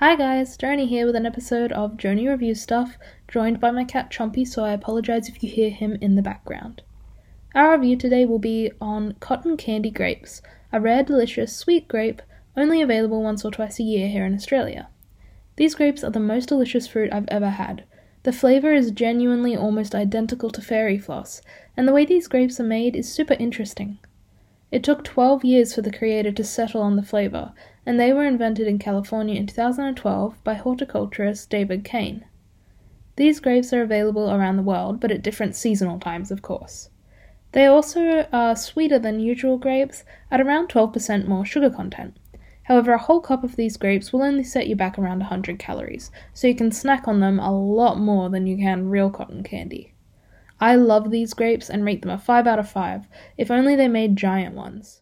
Hi guys, Joni here with an episode of Joni Reviews Stuff, joined by my cat Chompy, so I apologise if you hear him in the background. Our review today will be on cotton candy grapes, a rare, delicious, sweet grape only available once or twice a year here in Australia. These grapes are the most delicious fruit I've ever had. The flavour is genuinely almost identical to fairy floss, and the way these grapes are made is super interesting. It took 12 years for the creator to settle on the flavour, and they were invented in California in 2012 by horticulturist David Cain. These grapes are available around the world, but at different seasonal times, of course. They also are sweeter than usual grapes, at around 12% more sugar content. However, a whole cup of these grapes will only set you back around 100 calories, so you can snack on them a lot more than you can real cotton candy. I love these grapes and rate them a 5 out of 5, if only they made giant ones.